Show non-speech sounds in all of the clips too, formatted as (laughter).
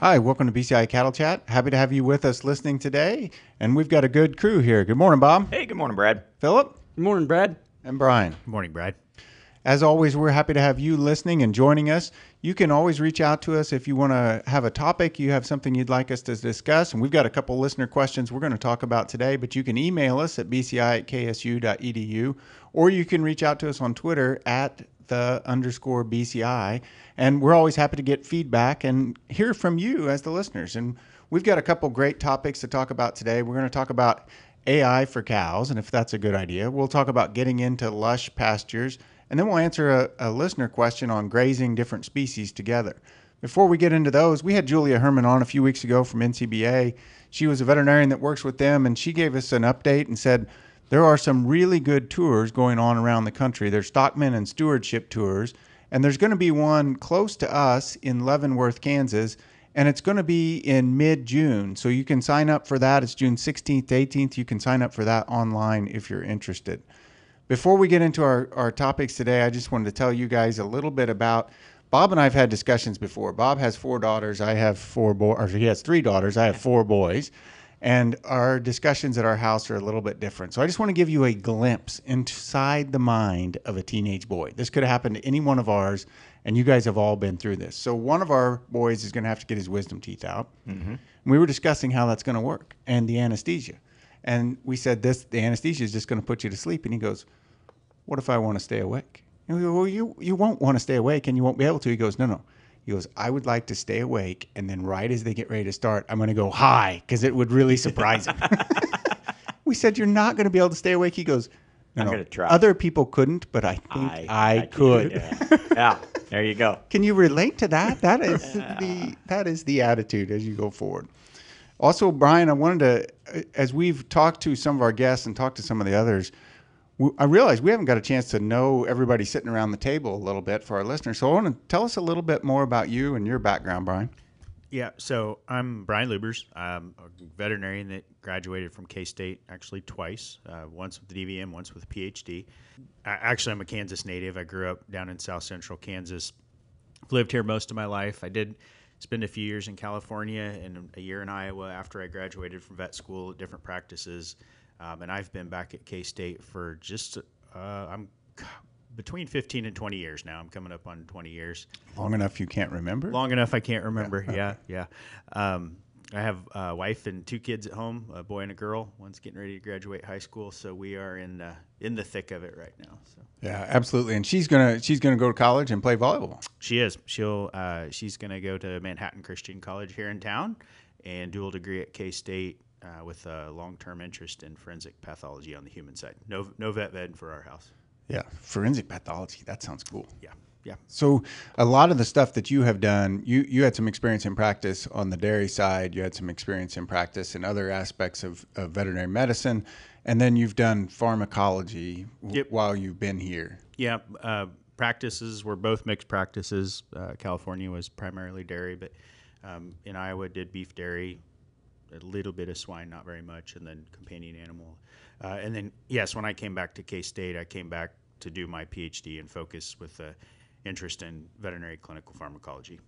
Hi, welcome to BCI Cattle Chat. Happy to have you with us listening today. And we've got a good crew here. Good morning, Bob, Hey, good morning, Brad. Philip, Good morning, Brad. and Brian. Good morning, Brad. As always, we're happy to have you listening and joining us. You can always reach out to us if you want to have a topic, you have something you'd like us to discuss. And we've got a couple listener questions we're going to talk about today, but you can email us at bci at ksu.edu or you can reach out to us on Twitter at the underscore BCI. And we're always happy to get feedback and hear from you as the listeners. And we've got a couple great topics to talk about today. We're going to talk about AI for cows, and if that's a good idea, we'll talk about getting into lush pastures, and then we'll answer a, a listener question on grazing different species together. Before we get into those, we had Julia Herman on a few weeks ago from NCBA. She was a veterinarian that works with them, and she gave us an update and said there are some really good tours going on around the country. There's stockman and stewardship tours, and there's going to be one close to us in Leavenworth, Kansas, and it's going to be in mid June. So you can sign up for that. It's June 16th to 18th. You can sign up for that online if you're interested. Before we get into our, our topics today, I just wanted to tell you guys a little bit about Bob and I have had discussions before. Bob has four daughters. I have four boys, or he has three daughters. I have four boys. And our discussions at our house are a little bit different. So I just want to give you a glimpse inside the mind of a teenage boy. This could have happened to any one of ours, and you guys have all been through this. So one of our boys is going to have to get his wisdom teeth out. Mm-hmm. We were discussing how that's going to work and the anesthesia. And we said this the anesthesia is just going to put you to sleep. And he goes, What if I want to stay awake? And we go, Well, you, you won't want to stay awake and you won't be able to. He goes, No, no. He goes, I would like to stay awake. And then right as they get ready to start, I'm going to go high because it would really surprise him. (laughs) we said, You're not going to be able to stay awake. He goes, no, I'm no. gonna try." Other people couldn't, but I think I, could. Yeah. yeah, there you go. (laughs) Can you relate to that? That is the that is the attitude as you go forward. Also, Brian, I wanted to, as we've talked to some of our guests and talked to some of the others, I realize we haven't got a chance to know everybody sitting around the table a little bit for our listeners. So, I want to tell us a little bit more about you and your background, Brian. Yeah, so I'm Brian Lubbers. I'm a veterinarian that graduated from K State actually twice, uh, once with the DVM, once with a PhD. I, actually, I'm a Kansas native. I grew up down in South Central Kansas. Lived here most of my life. I did spend a few years in California and a year in Iowa after I graduated from vet school at different practices. Um, and I've been back at K State for just uh, I'm between 15 and 20 years now. I'm coming up on 20 years. Long enough you can't remember. Long enough, I can't remember. (laughs) yeah, yeah. Um, I have a wife and two kids at home, a boy and a girl. One's getting ready to graduate high school, so we are in uh, in the thick of it right now. So Yeah, absolutely. And she's gonna she's gonna go to college and play volleyball. she is. She'll uh, she's going to go to Manhattan Christian College here in town, and dual degree at K State uh, with a long term interest in forensic pathology on the human side. No no vet vet for our house. Yeah, forensic pathology. That sounds cool. Yeah, yeah. So a lot of the stuff that you have done, you you had some experience in practice on the dairy side. You had some experience in practice in other aspects of, of veterinary medicine, and then you've done pharmacology w- Yep. while you've been here. Yeah, uh, practices were both mixed practices. Uh, California was primarily dairy, but um, in Iowa did beef dairy, a little bit of swine, not very much, and then companion animal. Uh, and then yes, when I came back to K State, I came back to do my PhD and focus with uh, interest in veterinary clinical pharmacology.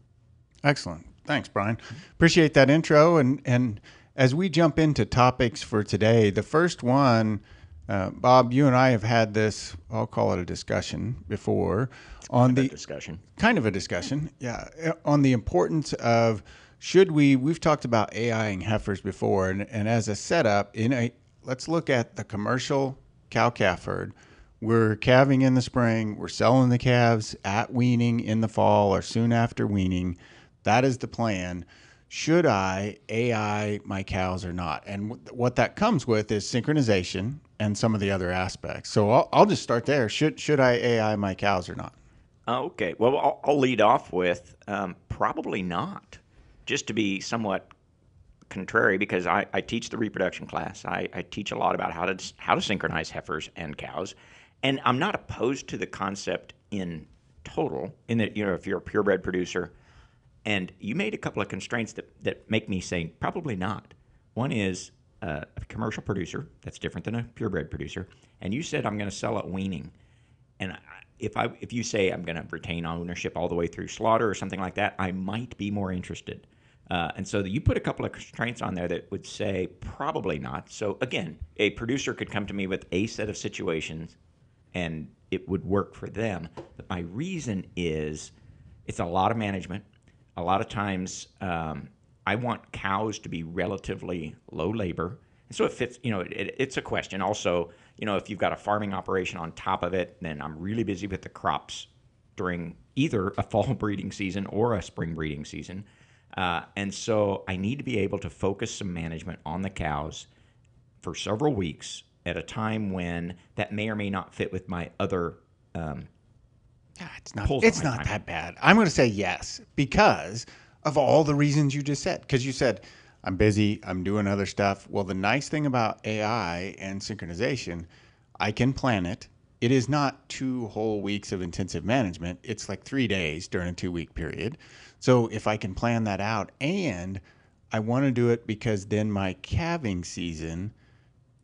Excellent. Thanks, Brian. Appreciate that intro. And and as we jump into topics for today, the first one, uh, Bob, you and I have had this. I'll call it a discussion before on the Discussion. kind of a discussion, yeah, on the importance of should we? We've talked about AIing heifers before, and, and as a setup, in a let's look at the commercial cow calf herd. We're calving in the spring. We're selling the calves at weaning in the fall or soon after weaning. That is the plan. Should I AI my cows or not? And wh- what that comes with is synchronization and some of the other aspects. So I'll, I'll just start there. Should should I AI my cows or not? Okay. Well, I'll, I'll lead off with um, probably not. Just to be somewhat contrary, because I, I teach the reproduction class. I, I teach a lot about how to how to synchronize heifers and cows, and I'm not opposed to the concept in total. In that, you know, if you're a purebred producer, and you made a couple of constraints that, that make me say probably not. One is uh, a commercial producer that's different than a purebred producer, and you said I'm going to sell at weaning, and I, if I if you say I'm going to retain ownership all the way through slaughter or something like that, I might be more interested. Uh, and so you put a couple of constraints on there that would say probably not. So again, a producer could come to me with a set of situations and it would work for them. But my reason is it's a lot of management. A lot of times um, I want cows to be relatively low labor. And so it fits, you know, it, it's a question. Also, you know, if you've got a farming operation on top of it, then I'm really busy with the crops during either a (laughs) fall breeding season or a spring breeding season. Uh, and so I need to be able to focus some management on the cows for several weeks at a time when that may or may not fit with my other. Um, it's not. It's not time. that bad. I'm going to say yes because of all the reasons you just said. Because you said I'm busy. I'm doing other stuff. Well, the nice thing about AI and synchronization, I can plan it. It is not two whole weeks of intensive management. It's like three days during a two week period. So if I can plan that out, and I want to do it because then my calving season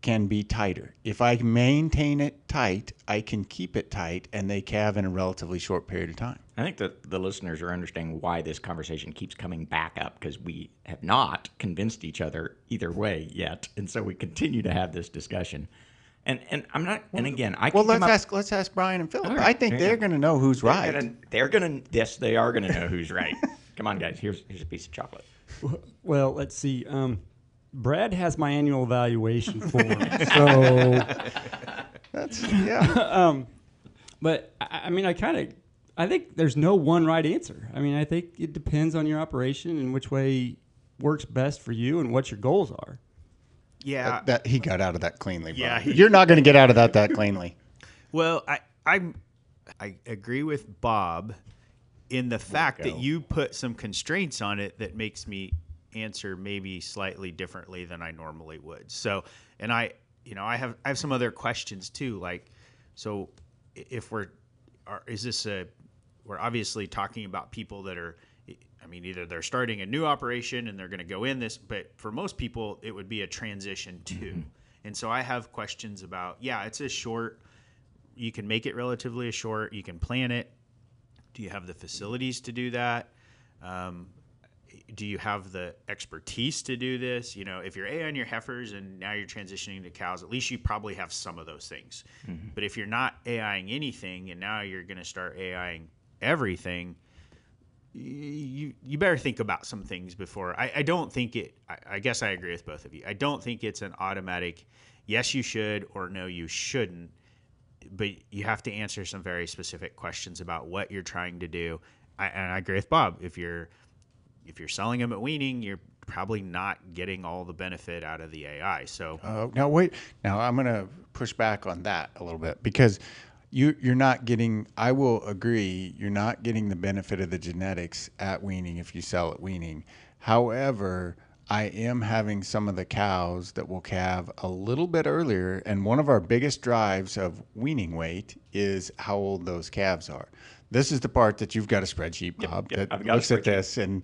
can be tighter. If I maintain it tight, I can keep it tight and they calve in a relatively short period of time. I think that the listeners are understanding why this conversation keeps coming back up because we have not convinced each other either way yet, and so we continue to have this discussion. And and I'm not. And again, I Well, let's up- ask let's ask Brian and Philip. All right, I think there they're going to know who's They're right. gonna, they're gonna. Yes, they are gonna know who's right. Come on, guys. Here's here's a piece of chocolate. Well, let's see. Um, Brad has my annual evaluation form, (laughs) so (laughs) That's yeah. (laughs) Um, but I, I mean, I kind of, I think there's no one right answer. I mean, I think it depends on your operation and which way works best for you and what your goals are. Yeah. that, that- he got out of that cleanly. Yeah, he- you're not going to get out of that that cleanly. Well, I I I agree with Bob in the fact that you put some constraints on it that makes me answer maybe slightly differently than I normally would. So, and I, you know, I have I have some other questions too. Like, so if we're, are, is this a, we're obviously talking about people that are. I mean, either they're starting a new operation and they're going to go in this, but for most people, it would be a transition too. And so I have questions about, yeah, it's a short, you can make it relatively short. You can plan it. Do you have the facilities to do that? Um, do you have the expertise to do this? You know, if you're A on your heifers and now you're transitioning to cows, at least you probably have some of those things. Mm-hmm. But if you're not AIing anything and now you're going to start AIing everything, you you better think about some things before. I, I don't think it. I, I guess I agree with both of you. I don't think it's an automatic. Yes, you should, or no, you shouldn't. But you have to answer some very specific questions about what you're trying to do. I, and I agree with Bob. If you're if you're selling them at weaning, you're probably not getting all the benefit out of the AI. So Uh, now wait. Now I'm going to push back on that a little bit because you you're not getting. I will agree. You're not getting the benefit of the genetics at weaning if you sell at weaning. However, I am having some of the cows that will calve a little bit earlier, and one of our biggest drives of weaning weight is how old those calves are. This is the part that you've got a spreadsheet, Bob, yep, that I've looks at this, and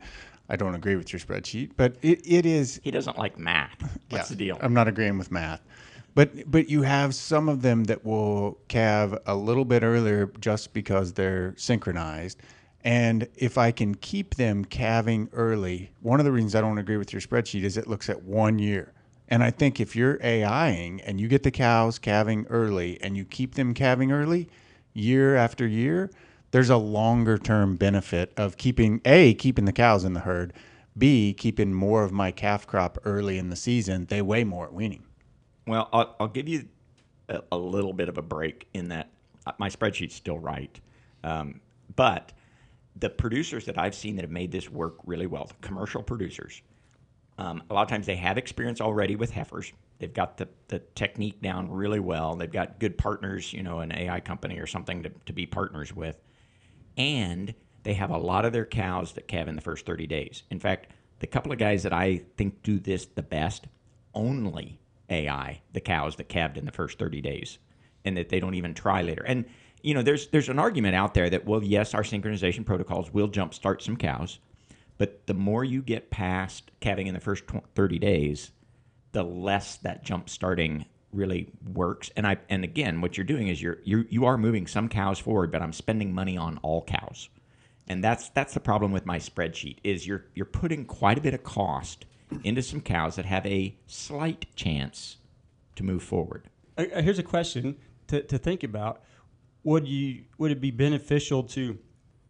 I don't agree with your spreadsheet, but it, it is He doesn't like math. What's yeah, the deal? I'm not agreeing with math. But but you have some of them that will calve a little bit earlier just because they're synchronized. And if I can keep them calving early, one of the reasons I don't agree with your spreadsheet is it looks at one year. And I think if you're AIing and you get the cows calving early and you keep them calving early year after year, there's a longer term benefit of keeping A, keeping the cows in the herd, B, keeping more of my calf crop early in the season. They weigh more at weaning. Well, I'll, I'll give you a, a little bit of a break in that uh, my spreadsheet's still right. Um, but the producers that I've seen that have made this work really well, the commercial producers, um, a lot of times they have experience already with heifers. They've got the, the technique down really well. They've got good partners, you know, an AI company or something to, to be partners with. And they have a lot of their cows that calve in the first 30 days. In fact, the couple of guys that I think do this the best only AI the cows that calved in the first 30 days and that they don't even try later. And you know, there's there's an argument out there that well, yes, our synchronization protocols will jumpstart some cows, but the more you get past calving in the first tw- 30 days, the less that jump starting really works. And I and again, what you're doing is you're you you are moving some cows forward, but I'm spending money on all cows. And that's that's the problem with my spreadsheet is you're you're putting quite a bit of cost into some cows that have a slight chance to move forward. Uh, uh, here's a question to, to think about: Would you would it be beneficial to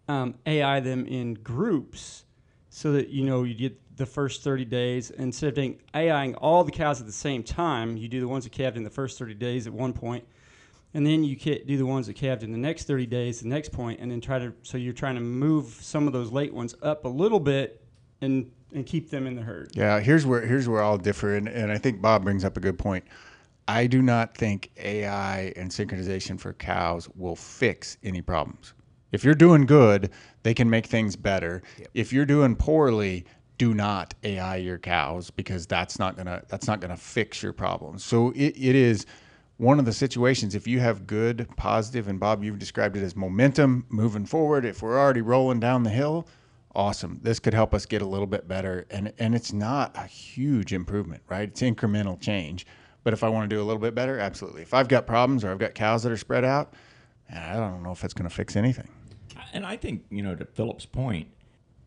um, AI them in groups so that you know you get the first 30 days instead of doing AIing all the cows at the same time? You do the ones that calved in the first 30 days at one point, and then you do the ones that calved in the next 30 days, the next point, and then try to so you're trying to move some of those late ones up a little bit and and keep them in the herd. Yeah, here's where here's where I'll differ, and, and I think Bob brings up a good point. I do not think AI and synchronization for cows will fix any problems. If you're doing good, they can make things better. Yep. If you're doing poorly, do not AI your cows because that's not gonna that's not gonna fix your problems. So it, it is one of the situations if you have good positive and Bob you've described it as momentum moving forward. If we're already rolling down the hill, awesome. This could help us get a little bit better. And, and it's not a huge improvement, right? It's incremental change. But if I want to do a little bit better, absolutely. If I've got problems or I've got cows that are spread out, I don't know if it's to fix anything. And I think, you know, to Philip's point,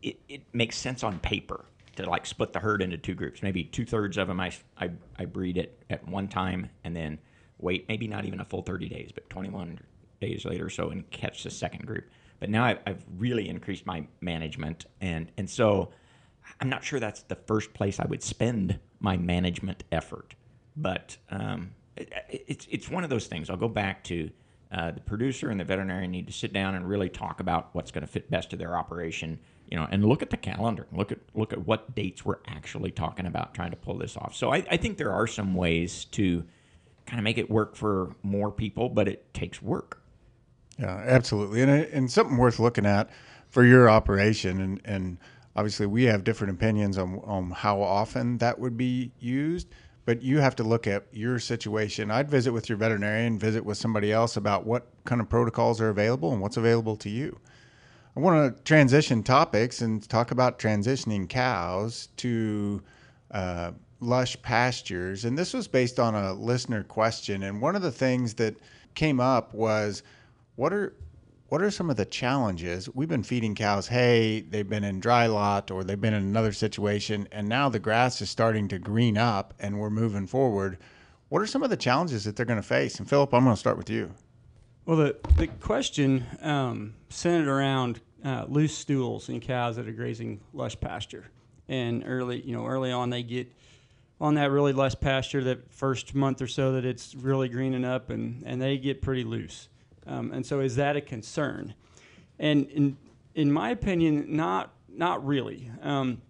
it, it makes sense on paper to like split the herd into two groups. Maybe two thirds of them I, I, I breed it at one time and then wait maybe not even a full 30 days, but 21 days later or so and catch the second group. But now I've, I've really increased my management, and and so I'm not sure that's the first place I would spend my management effort. But um, it, it's it's one of those things. I'll go back to uh, the producer and the veterinarian need to sit down and really talk about what's going to fit best to their operation. You know, and look at the calendar. Look at look at what dates we're actually talking about trying to pull this off. So I, I think there are some ways to kind of make it work for more people, but it takes work. Yeah, absolutely, and and something worth looking at for your operation, and and obviously we have different opinions on on how often that would be used. But you have to look at your situation. I'd visit with your veterinarian, visit with somebody else about what kind of protocols are available and what's available to you. I want to transition topics and talk about transitioning cows to uh, lush pastures. And this was based on a listener question. And one of the things that came up was what are what are some of the challenges? We've been feeding cows hay, they've been in dry lot or they've been in another situation, and now the grass is starting to green up and we're moving forward. What are some of the challenges that they're going to face? And Philip, I'm going to start with you. Well, the, the question um, centered around uh, loose stools in cows that are grazing lush pasture. And early, you know, early on they get on that really lush pasture that first month or so that it's really greening up and, and they get pretty loose. Um, and so, is that a concern? And in in my opinion, not not really. Um,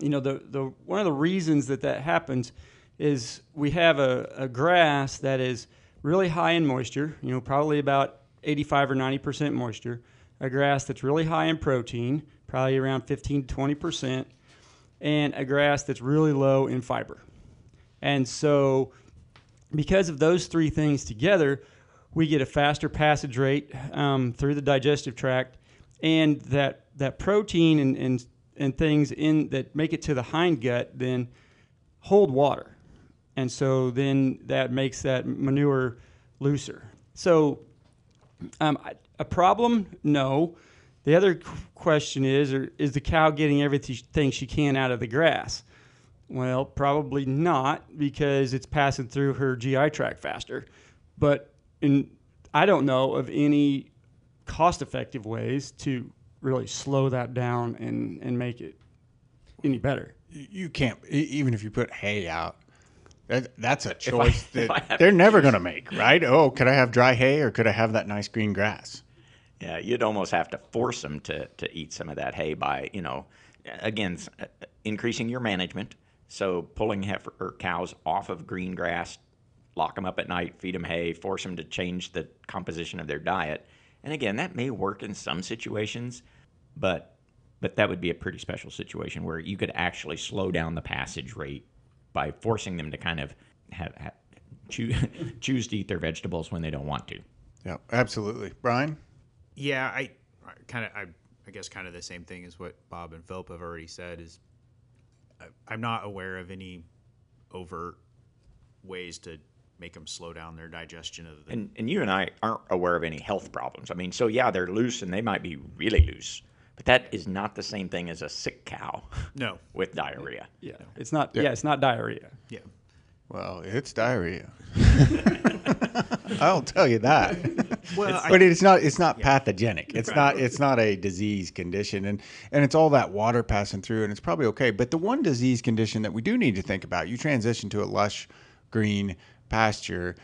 you know, the the one of the reasons that that happens is we have a, a grass that is really high in moisture. You know, probably about 85 or 90 percent moisture. A grass that's really high in protein, probably around 15 to 20 percent, and a grass that's really low in fiber. And so, because of those three things together, we get a faster passage rate um, through the digestive tract, and that that protein and, and and things in that make it to the hind gut then hold water, and so then that makes that manure looser. So, um, a problem? No. The other question is, or is the cow getting everything she can out of the grass? Well, probably not because it's passing through her GI tract faster. But and I don't know of any cost-effective ways to really slow that down and and make it any better. You can't even if you put hay out. That, that's a choice (laughs) I, that they're never going to make, right? Oh, could I have dry hay or could I have that nice green grass? Yeah, you'd almost have to force them to, to eat some of that hay by, you know, again, increasing your management. So pulling heifer or cows off of green grass lock them up at night, feed them hay, force them to change the composition of their diet. And again, that may work in some situations, but but that would be a pretty special situation where you could actually slow down the passage rate by forcing them to kind of have, have choose, (laughs) choose to eat their vegetables when they don't want to. Yeah, absolutely, Brian. Yeah, I kind of I, I guess kind of the same thing as what Bob and Philip have already said is I, I'm not aware of any overt ways to make them slow down their digestion of the. And, and you and I aren't aware of any health problems. I mean, so yeah, they're loose and they might be really loose, But that is not the same thing as a sick cow No. (laughs) with diarrhea. Yeah, it's not. Yeah, it's not diarrhea. Yeah. Well, it's diarrhea. (laughs) (laughs) I'll tell you that. (laughs) Well, I- but it's not it's not pathogenic. It's not it's not a disease condition and and it's all that water passing through and it's probably okay. But the one disease condition that we do need to think about, you transition to a lush green pasture.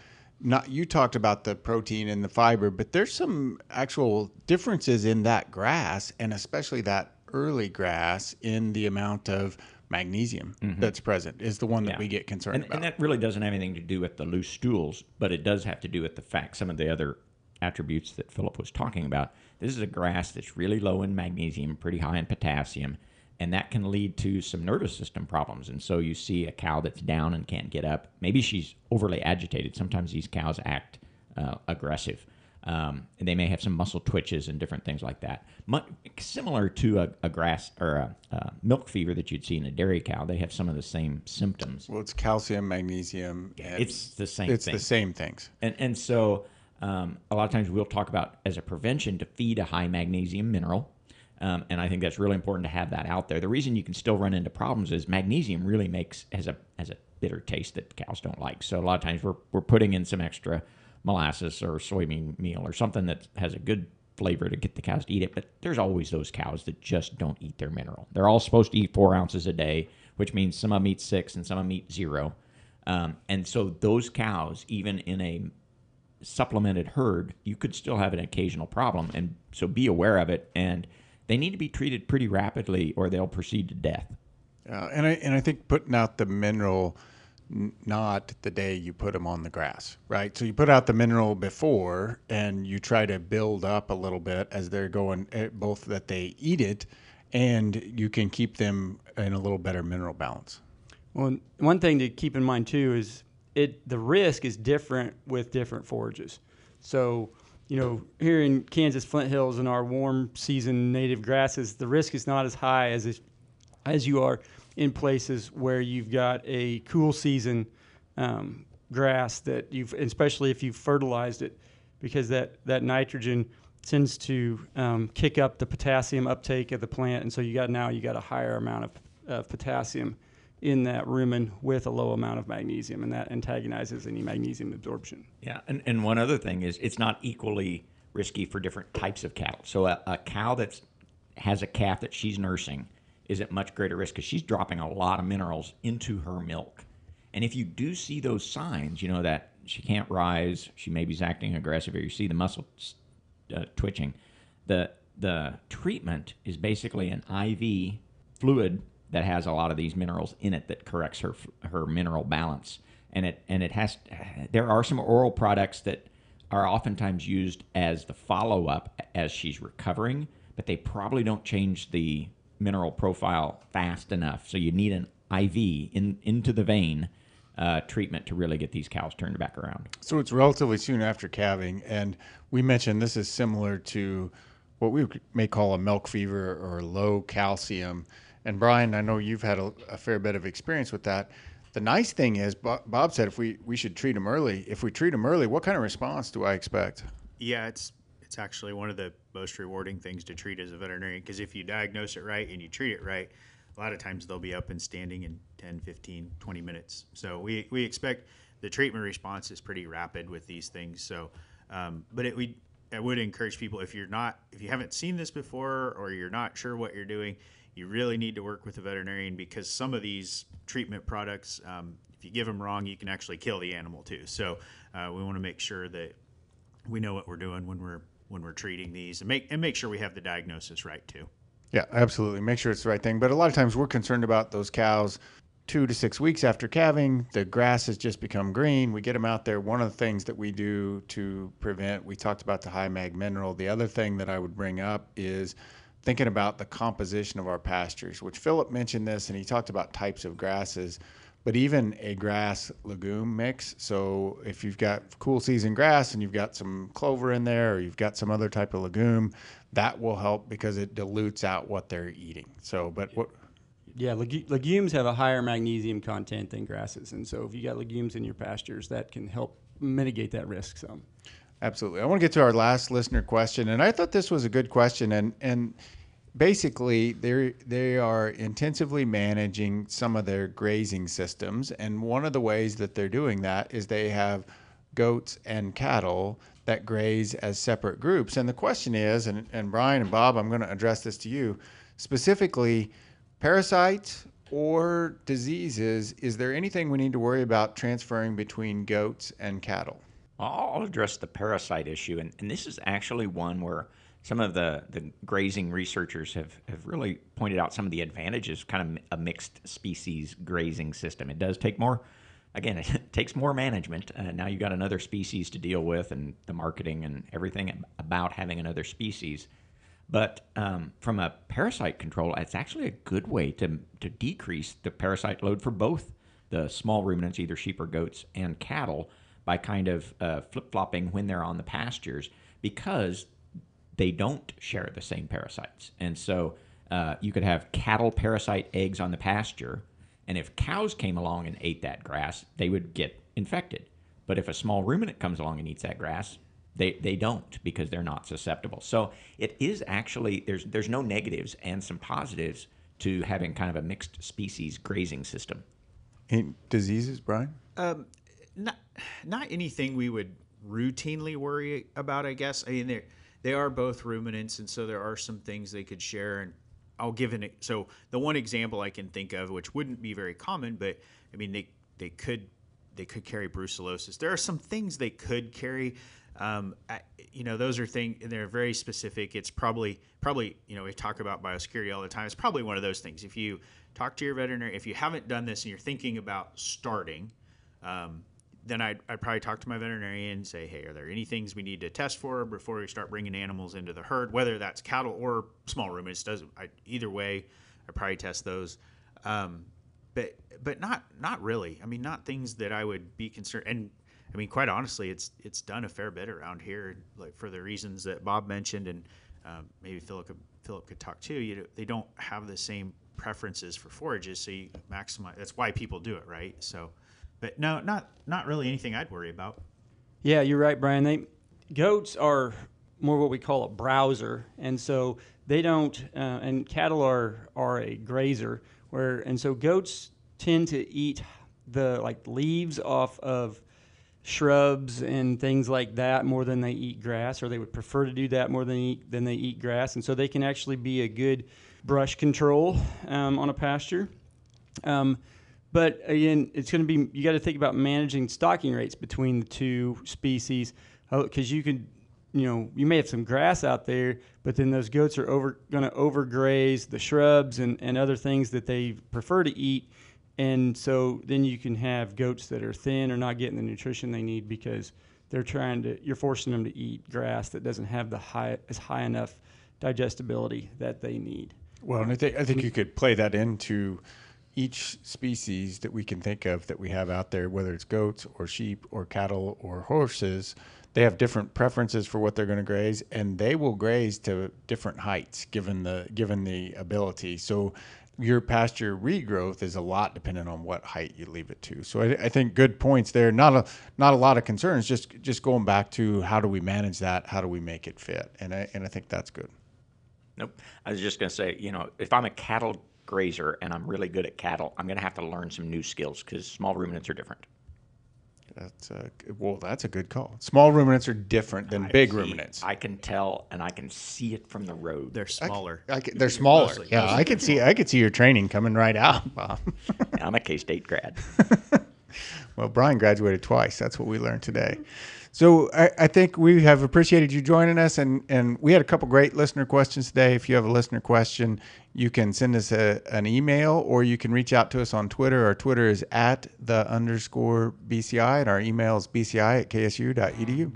Not you talked about the protein and the fiber, but there's some actual differences in that grass and especially that early grass in the amount of magnesium that's present is the one that Yeah. we get concerned and, about. and that really doesn't have anything to do with the loose stools, but it does have to do with the fact some of the other attributes that Philip was talking about. This is a grass that's really low in magnesium, pretty high in potassium, and that can lead to some nervous system problems. And so you see a cow that's down and can't get up. Maybe she's overly agitated. Sometimes these cows act uh, aggressive. Um, and they may have some muscle twitches and different things like that. Mu- similar to a, a grass or a, a milk fever that you'd see in a dairy cow, they have some of the same symptoms. Well, it's calcium, magnesium. and It's the same It's thing. the same things. And and so um, a lot of times we'll talk about as a prevention to feed a high magnesium mineral. Um, and I think that's really important to have that out there. The reason you can still run into problems is magnesium really makes has a has a bitter taste that cows don't like. So a lot of times we're we're putting in some extra molasses or soybean meal or something that has a good flavor to get the cows to eat it. But there's always those cows that just don't eat their mineral. They're all supposed to eat four ounces a day, which means some of them eat six and some of them eat zero. Um, and so those cows, even in a supplemented herd, you could still have an occasional problem. And so be aware of it. And they need to be treated pretty rapidly or they'll proceed to death. Uh, and I and I think putting out the mineral, not the day you put them on the grass, right? So you put out the mineral before, and you try to build up a little bit as they're going, eh, both that they eat it, and you can keep them in a little better mineral balance. Well, one thing to keep in mind too is it the risk is different with different forages. So, you know, here in Kansas Flint Hills in our warm season native grasses, the risk is not as high as as you are in places where you've got a cool season um, grass that you've, especially if you've fertilized it, because that that nitrogen tends to um, kick up the potassium uptake of the plant, and so you got now you got a higher amount of, of potassium in that rumen with a low amount of magnesium, and that antagonizes any magnesium absorption. Yeah, and, and one other thing is it's not equally risky for different types of cattle. So a, a cow that has a calf that she's nursing is at much greater risk because she's dropping a lot of minerals into her milk. And if you do see those signs, you know that she can't rise, she maybe is acting aggressive, or you see the muscle uh, twitching, the the treatment is basically an IV fluid that has a lot of these minerals in it that corrects her her mineral balance. And it and it has there are some oral products that are oftentimes used as the follow up as she's recovering, but they probably don't change the mineral profile fast enough. So you need an IV in into the vein uh, treatment to really get these cows turned back around. So it's relatively soon after calving, and we mentioned this is similar to what we may call a milk fever or low calcium. And Brian, I know you've had a, a fair bit of experience with that. The nice thing is, Bob said if we, we should treat them early. If we treat them early, what kind of response do I expect? Yeah, it's it's actually one of the most rewarding things to treat as a veterinarian because if you diagnose it right and you treat it right, a lot of times they'll be up and standing in 10, 15, 20 minutes. So we, we expect the treatment response is pretty rapid with these things. So, um, but it, we I would encourage people if you're not if you haven't seen this before or you're not sure what you're doing, you really need to work with a veterinarian because some of these treatment products, um, if you give them wrong, you can actually kill the animal too. So uh, we want to make sure that we know what we're doing when we're when we're treating these and make and make sure we have the diagnosis right too. Yeah, absolutely. Make sure it's the right thing. But a lot of times we're concerned about those cows two to six weeks after calving. The grass has just become green. We get them out there. One of the things that we do to prevent, we talked about the high mag mineral. The other thing that I would bring up is thinking about the composition of our pastures, which Philip mentioned this and he talked about types of grasses. But even a grass legume mix. So if you've got cool season grass and you've got some clover in there, or you've got some other type of legume, that will help because it dilutes out what they're eating. So, but what? Yeah, legu- legumes have a higher magnesium content than grasses, and so if you got legumes in your pastures, that can help mitigate that risk some. Absolutely. I want to get to our last listener question, and I thought this was a good question, and and basically they they are intensively managing some of their grazing systems and one of the ways that they're doing that is they have goats and cattle that graze as separate groups. And the question is and, and brian and bob i'm going to address this to you specifically parasites or diseases is there anything we need to worry about transferring between goats and cattle? I'll address the parasite issue, and, and this is actually one where some of the, the grazing researchers have, have really pointed out some of the advantages kind of a mixed species grazing system. It does take more, again, (laughs) it takes more management. Uh, now you've got another species to deal with and the marketing and everything about having another species. But um, from a parasite control, it's actually a good way to, to decrease the parasite load for both the small ruminants, either sheep or goats, and cattle by kind of uh, flip flopping when they're on the pastures because they don't share the same parasites. And so uh, you could have cattle parasite eggs on the pasture, and if cows came along and ate that grass, they would get infected. But if a small ruminant comes along and eats that grass, they, they don't because they're not susceptible. So it is actually there's there's no negatives and some positives to having kind of a mixed species grazing system. Any diseases brian Um, not not anything we would routinely worry about. I guess. I mean, they they are both ruminants, and so there are some things they could share. And I'll give an so the one example I can think of, which wouldn't be very common, but I mean they they could they could carry brucellosis. There are some things they could carry. Um, I, you know, those are things, and they're very specific. It's probably, probably, you know, we talk about biosecurity all the time. It's probably one of those things. If you talk to your veterinary, if you haven't done this and you're thinking about starting, um, then I'd, I'd probably talk to my veterinarian and say, hey, are there any things we need to test for before we start bringing animals into the herd, whether that's cattle or small ruminants? Does I, either way, I probably test those. Um, but but not not really. I mean, not things that I would be concerned. And I mean, quite honestly, it's it's done a fair bit around here, like for the reasons that Bob mentioned, and um, maybe Philip could, Philip could talk too. You know, they don't have the same preferences for forages, so you maximize. That's why people do it, right? So, but no, not not really anything I'd worry about. Yeah, you're right, Brian. They goats are more what we call a browser, and so they don't. Uh, and cattle are are a grazer, where and so goats tend to eat the like leaves off of shrubs and things like that more than they eat grass, or they would prefer to do that more than eat, than they eat grass, and so they can actually be a good brush control um, on a pasture. Um, but again, it's going to be you got to think about managing stocking rates between the two species uh, because you could, you know, you may have some grass out there, but then those goats are over going to overgraze the shrubs and, and other things that they prefer to eat, and so then you can have goats that are thin or not getting the nutrition they need because they're trying to you're forcing them to eat grass that doesn't have the high as high enough digestibility that they need. Well, and I think I think you could play that into each species that we can think of that we have out there, whether it's goats or sheep or cattle or horses. They have different preferences for what they're going to graze, and they will graze to different heights given the given the ability. So your pasture regrowth is a lot dependent on what height you leave it to. So I, I think good points there. Not a not a lot of concerns. Just just going back to how do we manage that? How do we make it fit? And I and I think that's good. Nope. I was just going to say, you know, if I'm a cattle grazer and I'm really good at cattle, I'm going to have to learn some new skills because small ruminants are different. That's a, well, that's a good call. Small ruminants are different than big ruminants. I can tell and I can see it from the road. They're smaller. I can, they're smaller. Mostly- yeah, mostly I can see. I could see your training coming right out, Bob. (laughs) I'm a K State grad. (laughs) well, Brian graduated twice. That's what we learned today. So I, I think we have appreciated you joining us, and and we had a couple great listener questions today. If you have a listener question, you can send us a, an email, or you can reach out to us on Twitter. Our Twitter is at the underscore BCI, and our email is bci at ksu.edu.